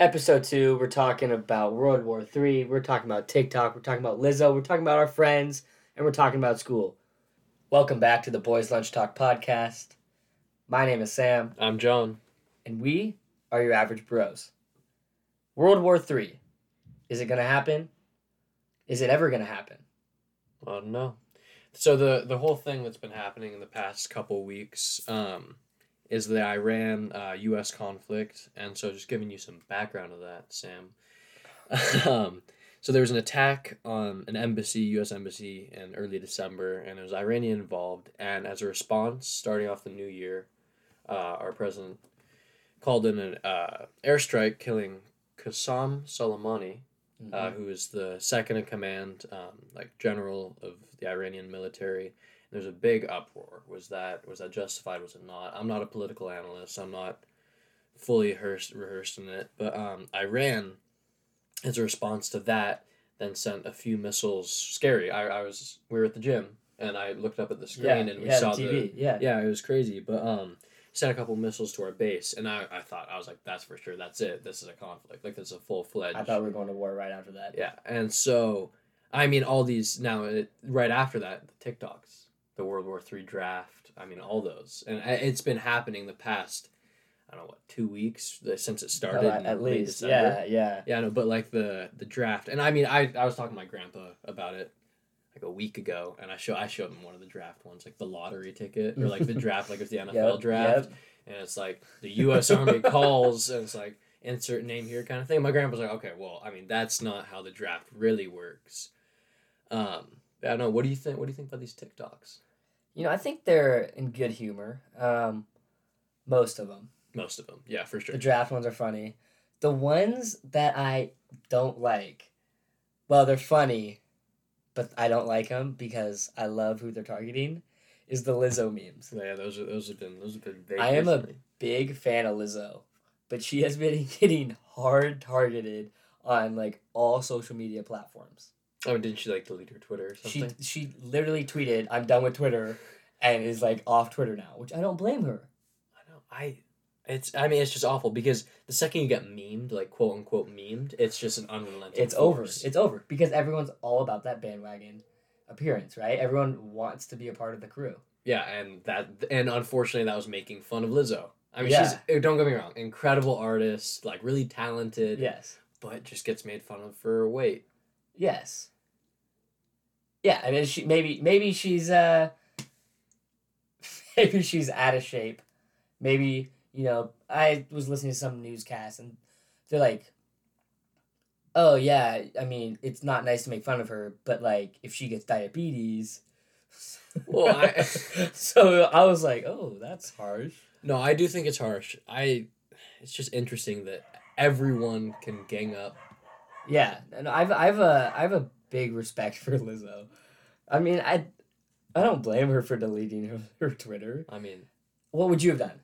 Episode two, we're talking about World War Three. We're talking about TikTok. We're talking about Lizzo. We're talking about our friends, and we're talking about school. Welcome back to the Boys Lunch Talk podcast. My name is Sam, I'm John. and we are your average bros. World War Three. Is it gonna happen? Is it ever gonna happen? I don't know. So the the whole thing that's been happening in the past couple weeks um, is the Iran uh, U.S. conflict, and so just giving you some background of that, Sam. um, so there was an attack on an embassy, U.S. embassy, in early December, and it was Iranian involved. And as a response, starting off the new year, uh, our president called in an uh, airstrike, killing Qasem Soleimani, uh, who is the second in command, um, like general of the Iranian military. There's a big uproar. Was that was that justified? Was it not? I'm not a political analyst. I'm not fully rehearsed, in it. But um, Iran, as a response to that, then sent a few missiles. Scary. I, I was we were at the gym and I looked up at the screen and we yeah, saw the the yeah. yeah, it was crazy. But um, sent a couple missiles to our base, and I, I thought I was like, that's for sure. That's it. This is a conflict. Like this is a full fledged. I thought we were going to war right after that. Yeah, and so I mean, all these now it, right after that, the TikToks, the World War Three draft. I mean, all those, and it's been happening the past. I don't know what two weeks since it started. In at least, yeah, yeah. Yeah, no, but like the the draft, and I mean, I I was talking to my grandpa about it like a week ago, and I show I showed him one of the draft ones, like the lottery ticket or like the draft, like it's the NFL Yep, draft, yep. and it's like the U.S. Army calls, and it's like insert name here kind of thing. My grandpa's like, okay, well, I mean, that's not how the draft really works. Um, I don't know. What do you think? What do you think about these TikToks? You know, I think they're in good humor. Um, most of them. Most of them, yeah, for sure. The draft ones are funny. The ones that I don't like, well, they're funny, but I don't like them because I love who they're targeting. Is the Lizzo memes. yeah, those are those have been those have been big. I am a- Big fan of Lizzo, but she has been getting hard targeted on like all social media platforms. Oh, didn't she like delete her Twitter or She something? she she literally tweeted, "I'm done with Twitter," and is like off Twitter now, which I don't blame her. I know. I it's I mean it's just awful because the second you get memed, like quote unquote memed, it's just an unrelenting. It's over. It's over because everyone's all about that bandwagon appearance, right? Everyone wants to be a part of the crew. yeah, and that and unfortunately that was making fun of Lizzo. I mean, Yeah. she's don't get me wrong, incredible artist, like really talented, Yes. but just gets made fun of for her weight. Yes. Yeah, I mean, she maybe maybe she's uh maybe she's out of shape. Maybe you know I was listening to some newscast and they're like, "Oh yeah, I mean it's not nice to make fun of her, but like if she gets diabetes." Well, I- so I was like, "Oh, that's harsh." No, I do think it's harsh. I it's just interesting that everyone can gang up. Yeah, and I've I've a I have a big respect for Lizzo. I mean, I I don't blame her for deleting her, her Twitter. I mean, What would you have done?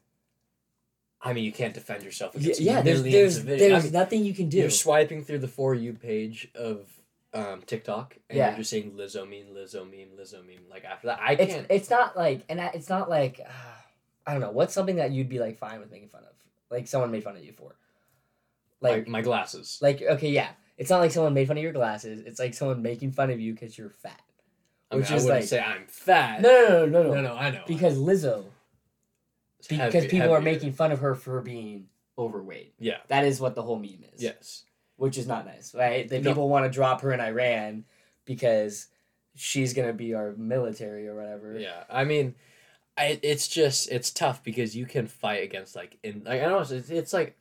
I mean, you can't defend yourself Yeah, against yeah there's millions there's of videos. there's I mean, nothing you can do. You're swiping through the for you page of um, TikTok, and Yeah. you're just saying Lizzo meme, Lizzo meme, Lizzo meme. Like after that, I It's can't. it's not like and I- it's not like uh, I don't know what's something that you'd be like fine with making fun of, like someone made fun of you for. Like my, my glasses. like okay yeah, it's not like someone made fun of your glasses. It's like someone making fun of you because you're fat. I, mean, which I is wouldn't like- say I'm fat. No no no no no, no, no, I know. because Lizzo It's because heavy- people are heavier. making fun of her for being overweight. Yeah. That is what the whole meme is. Yes. Which is not nice, right? The No. people want to drop her in Iran because she's gonna be our military or whatever. Yeah. I mean, I, it's just it's tough because you can fight against like in like I don't know it's, it's like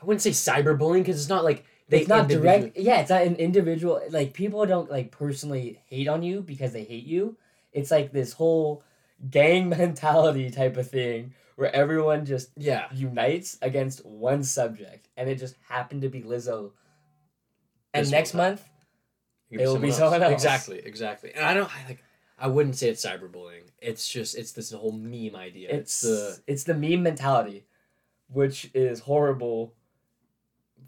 I wouldn't say cyberbullying because it's not like they it's not individually- direct. Yeah, it's not an individual. Like people don't like personally hate on you because they hate you. It's like this whole gang mentality type of thing where everyone just Yeah. unites against one subject, and it just happened to be Lizzo. And This next month, It It will be someone else. Exactly, exactly. And I don't I like I wouldn't say it's cyberbullying. It's just it's this whole meme idea. it's It's, the it's the meme mentality, which is horrible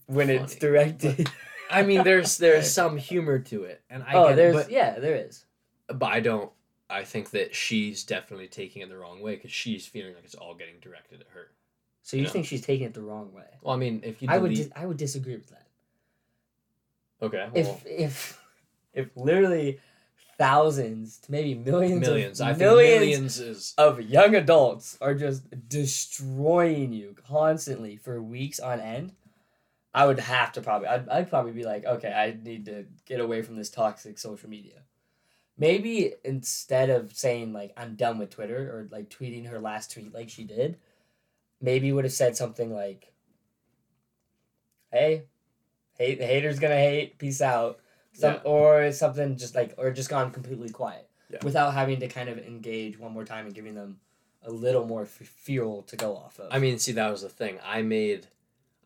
when it's directed. I mean there's there's some humor to it. And I oh, get, there's but, yeah, there is. but I don't I think that she's definitely taking it the wrong way because she's feeling like it's all getting directed at her. So you Yeah. think she's taking it the wrong way? Well, I mean, if you I would delete, dis- I would disagree with that. okay, well, If if if literally thousands to maybe millions millions, of, I think millions millions is of young adults are just destroying you constantly for weeks on end, I would have to probably I'd, I'd probably be like, okay, I need to get away from this toxic social media. Maybe instead of saying like I'm done with Twitter or like tweeting her last tweet like she did, maybe would have said something like, "Hey, hate the haters gonna hate. Peace out." Some Yeah. or something just like or just gone completely quiet Yeah. without having to kind of engage one more time and giving them a little more f- fuel to go off of. I mean, see, that was the thing. I made,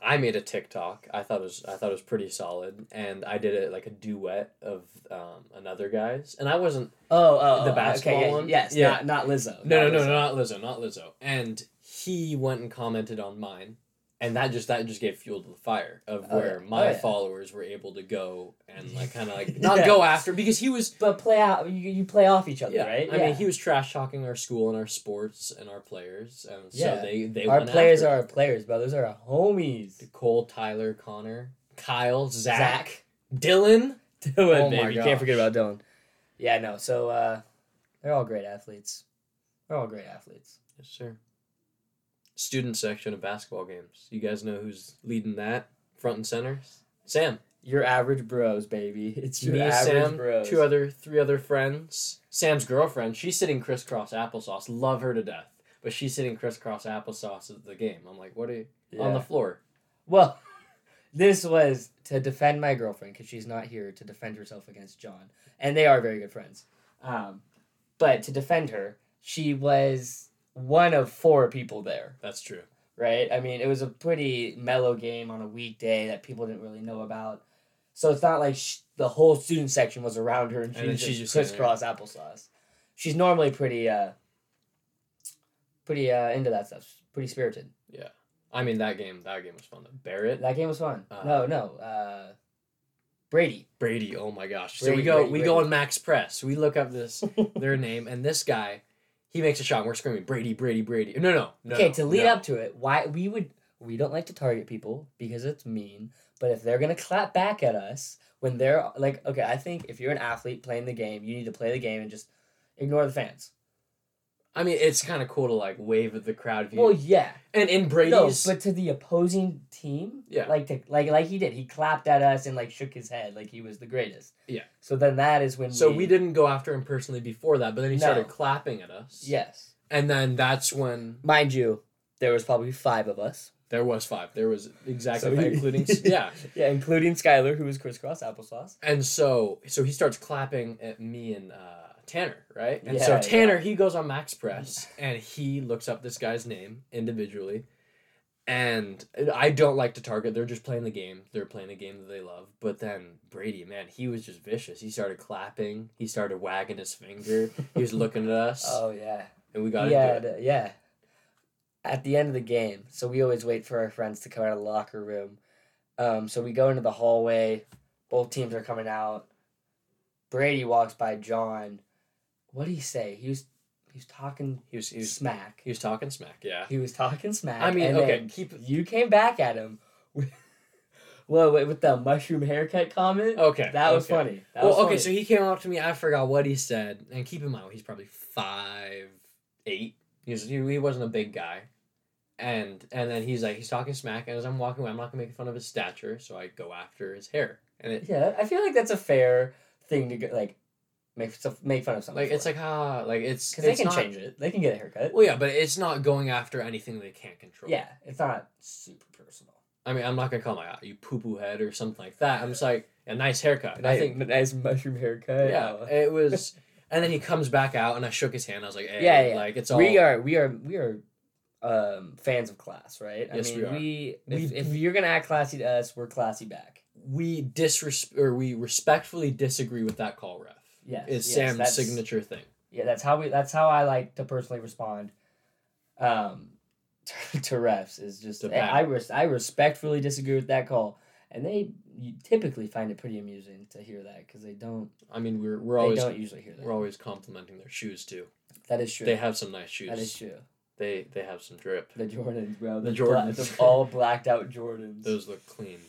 I made a TikTok. I thought it was, I thought it was pretty solid, and I did it like a duet of um, another guy's, and I wasn't. oh, oh, the oh, basketball okay, yeah, one? Yes, Yeah. not not Lizzo. No, not no, no, Lizzo. no, not Lizzo, not Lizzo. And he went and commented on mine, and that just that just gave fuel to the fire of Oh, where yeah. my Oh, yeah. followers were able to go and like kind of like not Yeah. go after because he was. But play out. You, you play off each other, Yeah, right? I mean, he was trash talking our school and our sports and our players, and Yeah. so they they our players are our players, bro. Those are our homies. Cole, Tyler, Connor, Kyle, Zach, Zach. Dylan. Dylan, Oh baby. You can't forget about Dylan. Yeah, no. So uh, they're all great athletes. They're all great athletes. Yes, sir. Student section of basketball games. You guys know who's leading that front and center? Sam. Your average bros, baby. It's your Me, average Sam, bros. two other, three other friends. Sam's girlfriend. She's sitting crisscross applesauce. Love her to death, but she's sitting crisscross applesauce at the game. I'm like, what are you on the floor? Well, this was to defend my girlfriend because she's not here to defend herself against John, and they are very good friends. Um, but to defend her, she was one of four people there. That's true. right? I mean, it was a pretty mellow game on a weekday that people didn't really know about. So it's not like sh- the whole student section was around her and she And then was she's just just sitting crisscross applesauce. She's normally pretty, uh, pretty uh, into that stuff. Pretty spirited. Yeah, I mean, that game. That game was fun. though. Barrett, That game was fun. Uh, no, no, uh, Brady. Brady. Oh my gosh. so we go. Brady, we Brady. go on MaxPreps. We look up this their name, and this guy, he makes a shot. and We're screaming Brady, Brady, Brady. No, no, no. okay, to lead no. up to it, why we would we don't like to target people because it's mean. But if they're gonna clap back at us when they're like, okay, I think if you're an athlete playing the game, you need to play the game and just ignore the fans. I mean, it's kind of cool to like wave at the crowd. You, Well, yeah, and in Brady's, no, but to the opposing team, Yeah. like to like like he did, he clapped at us and like shook his head like he was the greatest. Yeah. So then that is when so we, we didn't go after him personally before that, but then he No. started clapping at us. Yes, and then that's when mind you, there was probably five of us. there was five. There was exactly So five, including yeah. yeah, including Skylar, who was crisscross applesauce. And so so he starts clapping at me and uh, Tanner, right? And so Tanner yeah. he goes on MaxPreps and he looks up this guy's name individually. And I don't like to target. They're just playing the game. They're playing the game that they love. But then Brady, man, he was just vicious. He started clapping. He started wagging his finger. He was looking at us, Oh yeah. and we got yeah, into it. yeah. At the end of the game, so we always wait for our friends to come out of the locker room. Um, so we go into the hallway. Both teams are coming out. Brady walks by John. What did he say? He was he was talking He was he was smack. he was talking smack. Yeah. He was talking smack. I mean, okay, keep You came back at him. With, well, with with the mushroom haircut comment. okay. That was okay. funny. That well, was okay, funny. so he came up to me. I forgot what he said, and keep in mind he's probably five eight. He, he wasn't a big guy, and and then he's like he's talking smack, and as I'm walking away, I'm not gonna make fun of his stature, so I go after his hair, and it yeah, I feel like that's a fair thing to go, like make make fun of something. like it's like ah like it's because they can not, change it. They can get a haircut. Well, yeah, but it's not going after anything they can't control. Yeah, it's not super personal. I mean, I'm not gonna call like "Ah, you poo poo head or something like that. I'm just like a nice haircut. I think nice mushroom haircut. yeah, oh. it was. And then he comes back out, and I shook his hand. I was like, "Hey, Yeah, yeah. like it's all." we are we are we are um fans of class, right? Yes, I we mean, are. we, if, if you're gonna act classy to us, we're classy back. we disres or we respectfully disagree with that call ref. Yes, It's yes, Sam's signature thing. Yeah, that's how we. That's how I like to personally respond. Um, to, to refs is just I. I, res- I respectfully disagree with that call, and they you typically find it pretty amusing to hear that because they don't I mean, we're we're they always don't usually hear that. we're always complimenting their shoes too. that is true. They have some nice shoes. that is true. They they have some drip. The Jordans, bro. The The, Jordans. Jordans. the all blacked out Jordans. Those look clean.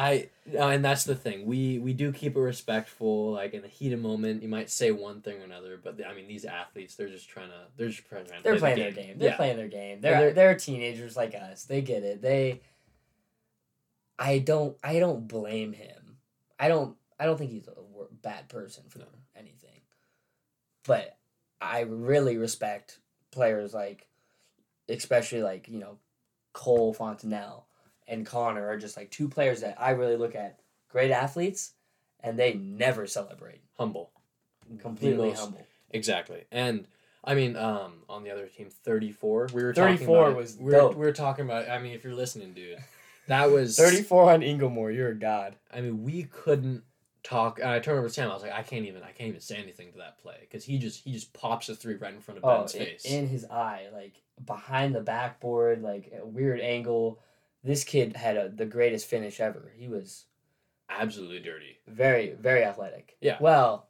I uh, and that's the thing. We we do keep it respectful. Like in the heat of moment, you might say one thing or another, but I mean these athletes, they're just trying to they're just trying to. They're play playing the their game. They're yeah. playing their game. They're, they're- they're teenagers like us. They get it. They. I don't. I don't blame him. I don't. I don't think he's a bad person for No. anything. But I really respect players like, especially like you know, Cole Fontanelle and Connor are just like two players that I really look at. Great athletes, and they never celebrate. humble. Completely most- humble. Exactly. And I mean, um, on the other team, thirty four. We were 34 talking about it. was we were, we were talking about. I mean, if you're listening, dude, that was Thirty-four on Inglemoor. You're a god. I mean, we couldn't talk. And I turned over to Sam. I was like, I can't even. I can't even say anything to that play because he just he just pops a three right in front of Oh, Ben's in, face. in his eye, like behind the backboard, like a weird angle. This kid had a, the greatest finish ever. He was Absolutely dirty. very, very athletic. Yeah. Well,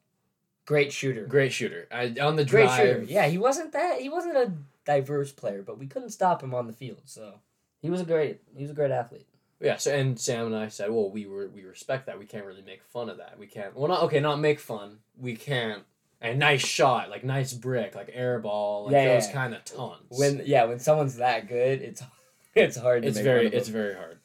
great shooter. Great shooter. I, on the Great drive. shooter. Yeah, he wasn't that. He wasn't a diverse player, but we couldn't stop him on the field. So he was a great. He was a great athlete. Yeah, so and Sam and I said, well, we were we respect that. We can't really make fun of that. We can't. Well, not okay, not make fun. We can't. And nice shot, like nice brick, like air ball, like Yeah, yeah, those yeah. kind of tons. When yeah, when someone's that good, it's it's hard. to it's make very fun of it's him. very hard.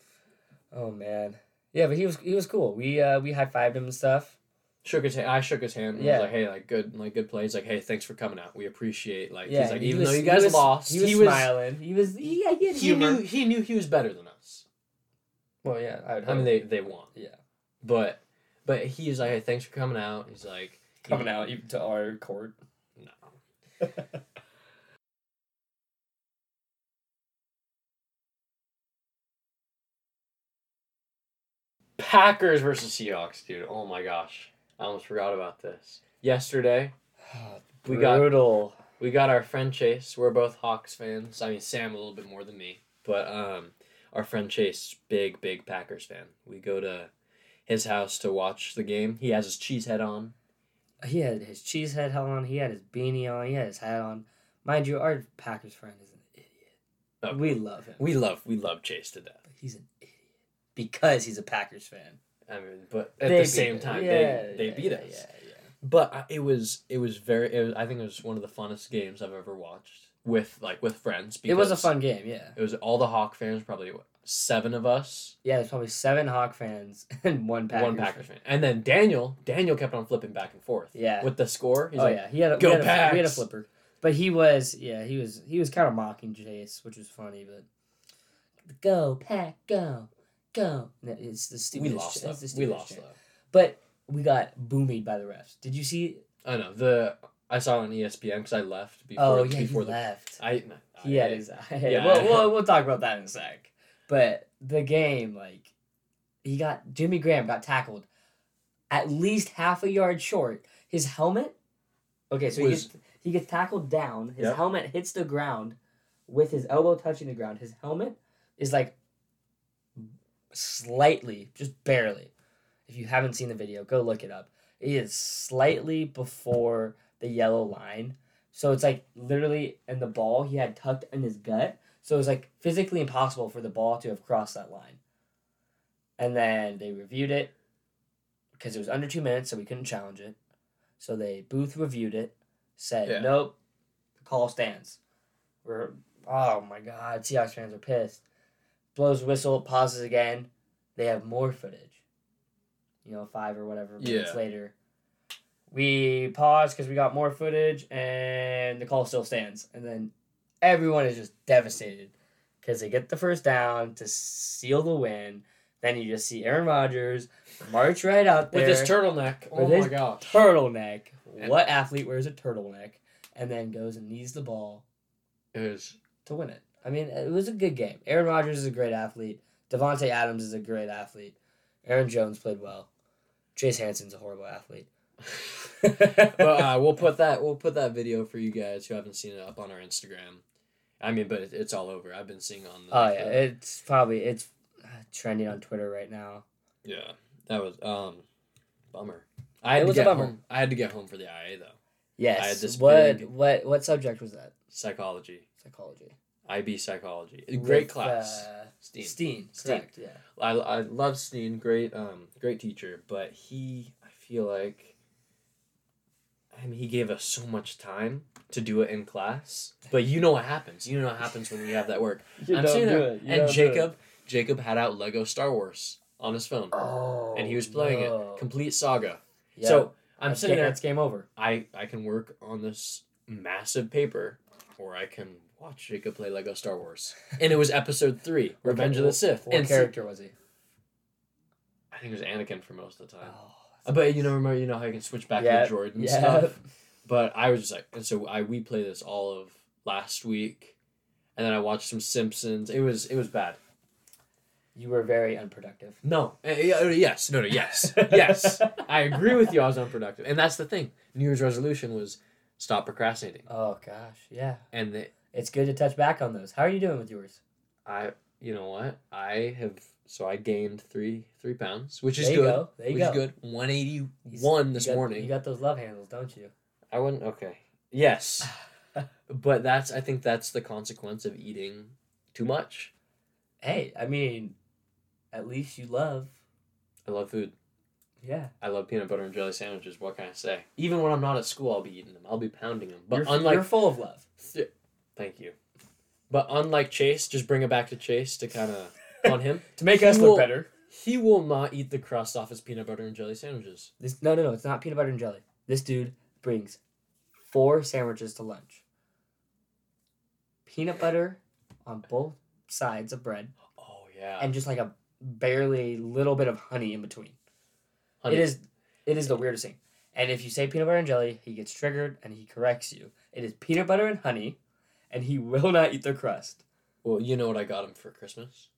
Oh man. Yeah, but he was he was cool. We uh we high fived him and stuff. Shook his hand. I shook his hand. And Yeah. was like, hey, like good, like good plays. Like, hey, thanks for coming out. We appreciate. Like, Yeah, he's like, he even was- though you he guys was- lost, he was smiling. He was he, yeah, he had he humor. knew he knew he was better than us. Well, yeah, I would I mean, they they won. Yeah. But but he's like, hey, thanks for coming out. He's like coming out even to our court. No. Packers versus Seahawks, dude. Oh my gosh. I almost forgot about this. Yesterday, We got- brutal. we got our friend Chase. We're both Hawks fans. I mean, Sam a little bit more than me, but um, our friend Chase, big big Packers fan. We go to his house to watch the game. He has his cheese head on. He had his cheese head on. He had his beanie on. He had his hat on. Mind you, our Packers friend is an idiot. Oh. We love him. We love we love Chase to death. But he's an idiot because he's a Packers fan. I mean, but at They the same time, Yeah, they they yeah, beat yeah, us. Yeah, yeah. But I- it was it was very. It was, I think it was one of the funnest games I've ever watched with like with friends. It was a fun game. Yeah. It was all the Hawk fans, probably seven of us, Yeah, there's probably seven Hawk fans and one Packers. one Packers fan, and then Daniel. Daniel kept on flipping back and forth. Yeah. With the score, he's oh like, yeah, he had a, "Go we had a, we had a flipper, but he was yeah he was he was kind of mocking Chase, which was funny. But go pack, go, go. It's the "We lost though. We lost though." But we got boomied by the refs. Did you see? I know the. I saw it on ESPN because I left before. oh yeah, before he the. left. I. He I- had his eye. Yeah. Well, we'll we'll talk about that in a sec. But the game, like, he got Jimmy Graham got tackled at least half a yard short. His helmet. Okay, so he gets he gets tackled down. His Yep. helmet hits the ground, with his elbow touching the ground. His helmet is like slightly, just barely. If you haven't seen the video, go look it up. It is slightly before the yellow line. So it's like literally in the ball he had tucked in his gut. So it was like physically impossible for the ball to have crossed that line. And then they reviewed it because it was under two minutes, so we couldn't challenge it. So they booth reviewed it, said Yeah. nope, the call stands. We're oh my god, Seahawks fans are pissed. Blows whistle, pauses again. They have more footage. You know, five or whatever minutes Yeah. later. We pause because we got more footage, and the call still stands. And then everyone is just devastated because they get the first down to seal the win. Then you just see Aaron Rodgers march right out there With his turtleneck. Oh my gosh. turtleneck. And- What athlete wears a turtleneck and then goes and knees the ball It was. to win it? I mean, it was a good game. Aaron Rodgers is a great athlete. Davante Adams is a great athlete. Aaron Jones played well. Chase Hansen's a horrible athlete. but uh, we'll put that we'll put that video for you guys who haven't seen it up on our Instagram. I mean, but it, it's all over. I've been seeing on. The, oh yeah, it's probably it's uh, trending on Twitter right now. yeah. That was um, bummer. I had It to was a get bummer. home. I had to get home for the IA though. Yes. I had this what big- what what subject was that? Psychology. psychology. IB psychology. Great With, class. Uh, Steen. Steen. Steen. Correct. Yeah. I, I love Steen, great um great teacher, but he I feel like I mean he gave us so much time to do it in class. But you know what happens. You know what happens when we have that work. I'm sitting there, and Jacob Jacob had out Lego Star Wars on his phone. Oh. and he was playing no. it. Complete saga. Yeah. So I'm That's sitting there That's game over. I, I can work on this massive paper or I can watch Jacob play Lego Star Wars. And it was episode three, Revenge of the Sith. What and character was he? I think it was Anakin for most of the time. Oh, But you know, remember, you know how you can switch back Yeah, to Jordan and yeah. stuff. But I was just like, and so I we played this all of last week, and then I watched some Simpsons. It was it was bad. You were very unproductive. No, uh, yes, no, no, yes, yes. I agree with you. I was unproductive, and that's the thing. New Year's resolution was stop procrastinating, Oh gosh, yeah. and the, It's good to touch back on those. How are you doing with yours? I, you know what, I have. So I gained three three pounds, which is there you good. go. There you which go. is good. One eighty one this got- morning. You got those love handles, don't you? I wouldn't. Okay. Yes, but that's. I think that's the consequence of eating too much. Hey, I mean, at least you love. I love food. Yeah. I love peanut butter and jelly sandwiches. What can I say? Even when I'm not at school, I'll be eating them. I'll be pounding them. But you're, unlike you're full of love. Th- Thank you. But unlike Chase, just bring it back to Chase to kind of on him. To make He us will- look better. He will not eat the crust off his peanut butter and jelly sandwiches. This no no no. It's not peanut butter and jelly. This dude brings four sandwiches to lunch. Peanut butter on both sides of bread, Oh yeah. and just like a barely little bit of honey in between. Honey. It is it is the weirdest thing. And if you say peanut butter and jelly, he gets triggered and he corrects you. It is peanut butter and honey, and he will not eat the crust. Well, you know what I got him for Christmas?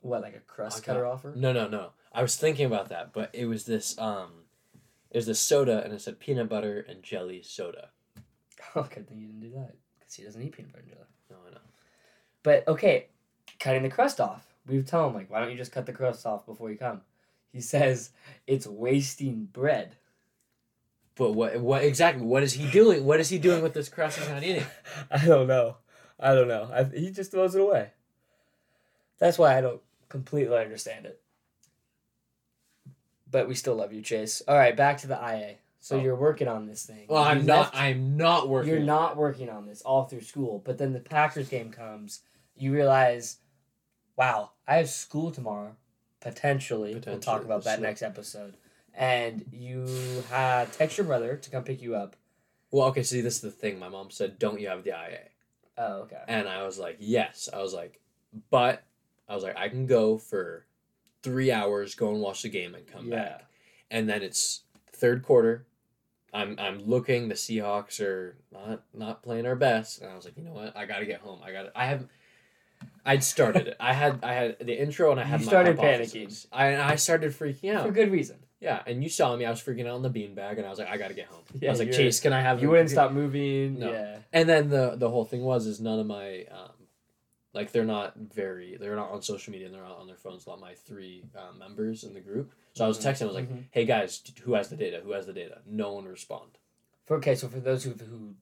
What, like a crust Okay. cutter offer? No, no, no. I was thinking about that, but it was this um, it was this soda, and it said peanut butter and jelly soda. Oh, good thing you didn't do that because he doesn't eat peanut butter and jelly. No, I know. But okay, cutting the crust off. We tell him like, why don't you just cut the crust off before you come? He says it's wasting bread. But what? What exactly? What is he doing? What is he doing with this crust he's not eating? I don't know. I don't know. I, he just throws it away. That's why I don't completely understand it. But we still love you, Chase. All right, back to the IA. So Oh. you're working on this thing. Well, I'm You not. I'm not working. You're not working on this all through school, but then the Packers game comes. You realize, wow, I have school tomorrow. Potentially, we'll talk about that next episode. And you had text your brother to come pick you up. Well, okay. See, this is the thing. My mom said, "Don't you have the IA?" Oh, okay. And I was like, "Yes." I was like, "But," I was like, "I can go for three hours, go and watch the game, and come Yeah. back." And then it's third quarter. I'm I'm looking. The Seahawks are not not playing our best, and I was like, you know what? I got to get home. I got. to I have. I'd started it. I had I had the intro and I You had my started panicking. I I started freaking out For good reason. Yeah, and you saw me. I was freaking out on the beanbag, and I was like, I got to get home. Yeah, I was like, Chase, can I have? You wouldn't stop moving. No. Yeah. And then the the whole thing was is none of my um, like they're not very they're not on social media and they're not on their phones. A lot my three uh, members in the group. So I was Mhm, texting. I was like, mhm. Hey guys, who has the data? Who has the data? No one respond. For, okay, so for those who, who,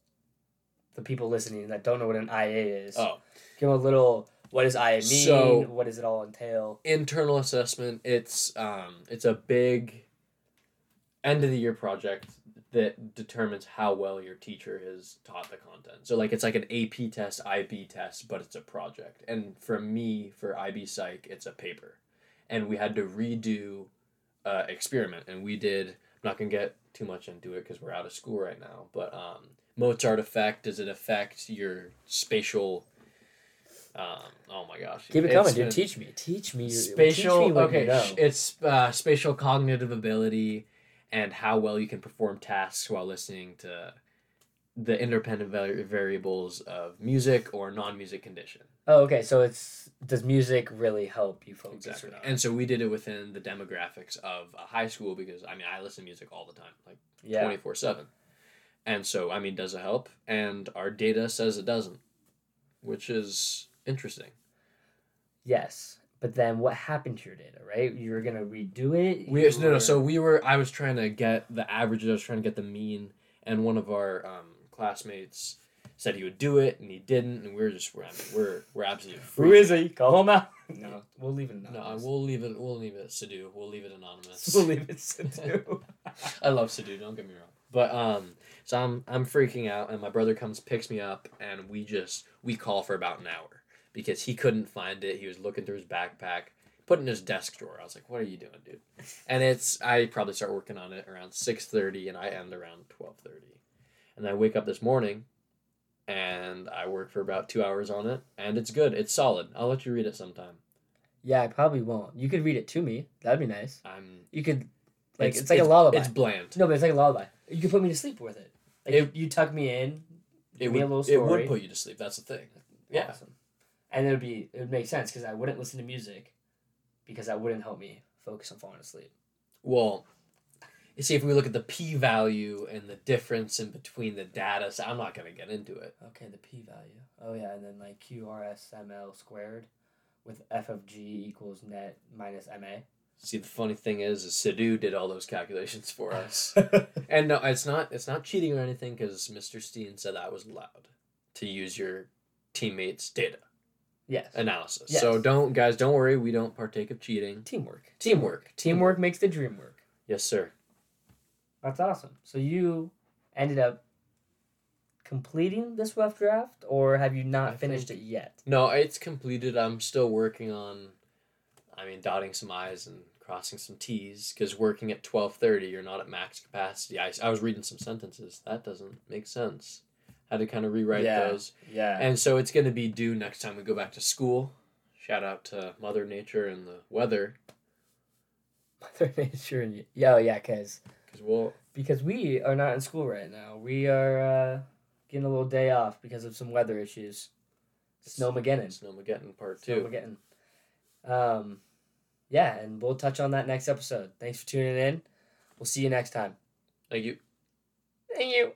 the people listening that don't know what an IA is, Oh, give them a little. What does IA mean? So- what does it all entail? internal assessment. It's um it's a big end of the year project that determines how well your teacher has taught the content. So like it's like an AP test, IB test, but it's a project. And for me, for IB Psych, it's a paper. And we had to redo uh, experiment and we did I'm not gonna get too much into it because we're out of school right now, but um Mozart effect, does it affect your spatial um, oh my gosh. Keep it It's coming, dude. Teach me. Teach me. Your, spatial teach me okay You know. it's uh, spatial cognitive ability and how well you can perform tasks while listening to the independent variables of music or non-music condition Oh, okay. So it's does music really help you focus exactly and so we did it within the demographics of a high school because i mean i listen to music all the time like 24-7 and so i mean does it help and our data says it doesn't which is interesting Yes, but then what happened to your data? Right? You were gonna redo it. We You no no. So we were. I was trying to get the averages. I was trying to get the mean, and one of our um, classmates said he would do it, and he didn't, and we're just we're I mean, we're we're absolutely Who is he? Call him out. No, we'll leave it No, anonymous. we'll leave it. We'll leave it Sadu. We'll leave it anonymous. we'll leave it to I love Sadu. Don't get me wrong. But um, so I'm I'm freaking out, and my brother comes picks me up, and we just we call for about an hour because he couldn't find it. He was looking through his backpack, put it in his desk drawer. I was like, "What are you doing, dude?" And it's I probably start working on it around six thirty, and I end around twelve thirty, and I wake up this morning, and I work for about two hours on it, and it's good. It's solid. I'll let you read it sometime. Yeah, I probably won't. You could read it to me. That'd be nice. I'm You could, like, it's, like a lullaby. It's bland. no, but it's like a lullaby. You could put me to sleep with it. Like, It- you tuck me in, It give me a would, it would put you to sleep. That's the thing. Yeah. Awesome. And it would be, it would make sense because I wouldn't listen to music because that wouldn't help me focus on falling asleep. Well, you see, if we look at the p value and the difference in between the data, so I'm not going to get into it. Okay, the p value. Oh yeah, and then like QRSML squared with f of g equals net minus ma. See, the funny thing is, is Sidhu did all those calculations for us, and no, it's not. It's not cheating or anything because Mr. Steen said that was allowed to use your teammates' data yes. analysis. Yes. So don't, guys, don't worry. We don't partake of cheating. Teamwork. Teamwork. Teamwork makes the dream work. Yes, sir. That's awesome. So you ended up completing this rough draft, or have you not I finished think- it yet? No, it's completed. I'm still working on, I mean, dotting some I's and crossing some T's because working at 12:30, you're not at max capacity. I, I was reading some sentences. That doesn't make sense. Had to kind of rewrite Yeah. those. Yeah. And so it's going to be due next time we go back to school. Shout out to Mother Nature and the weather Mother Nature and you. Yeah, oh, yeah, because because we'll because we are not in school right now. We are uh, getting a little day off because of some weather issues. Snowmageddon. Snowmageddon part two. Snowmageddon. Um, yeah, and we'll touch on that next episode. Thanks for tuning in. We'll see you next time. Thank you. Thank you.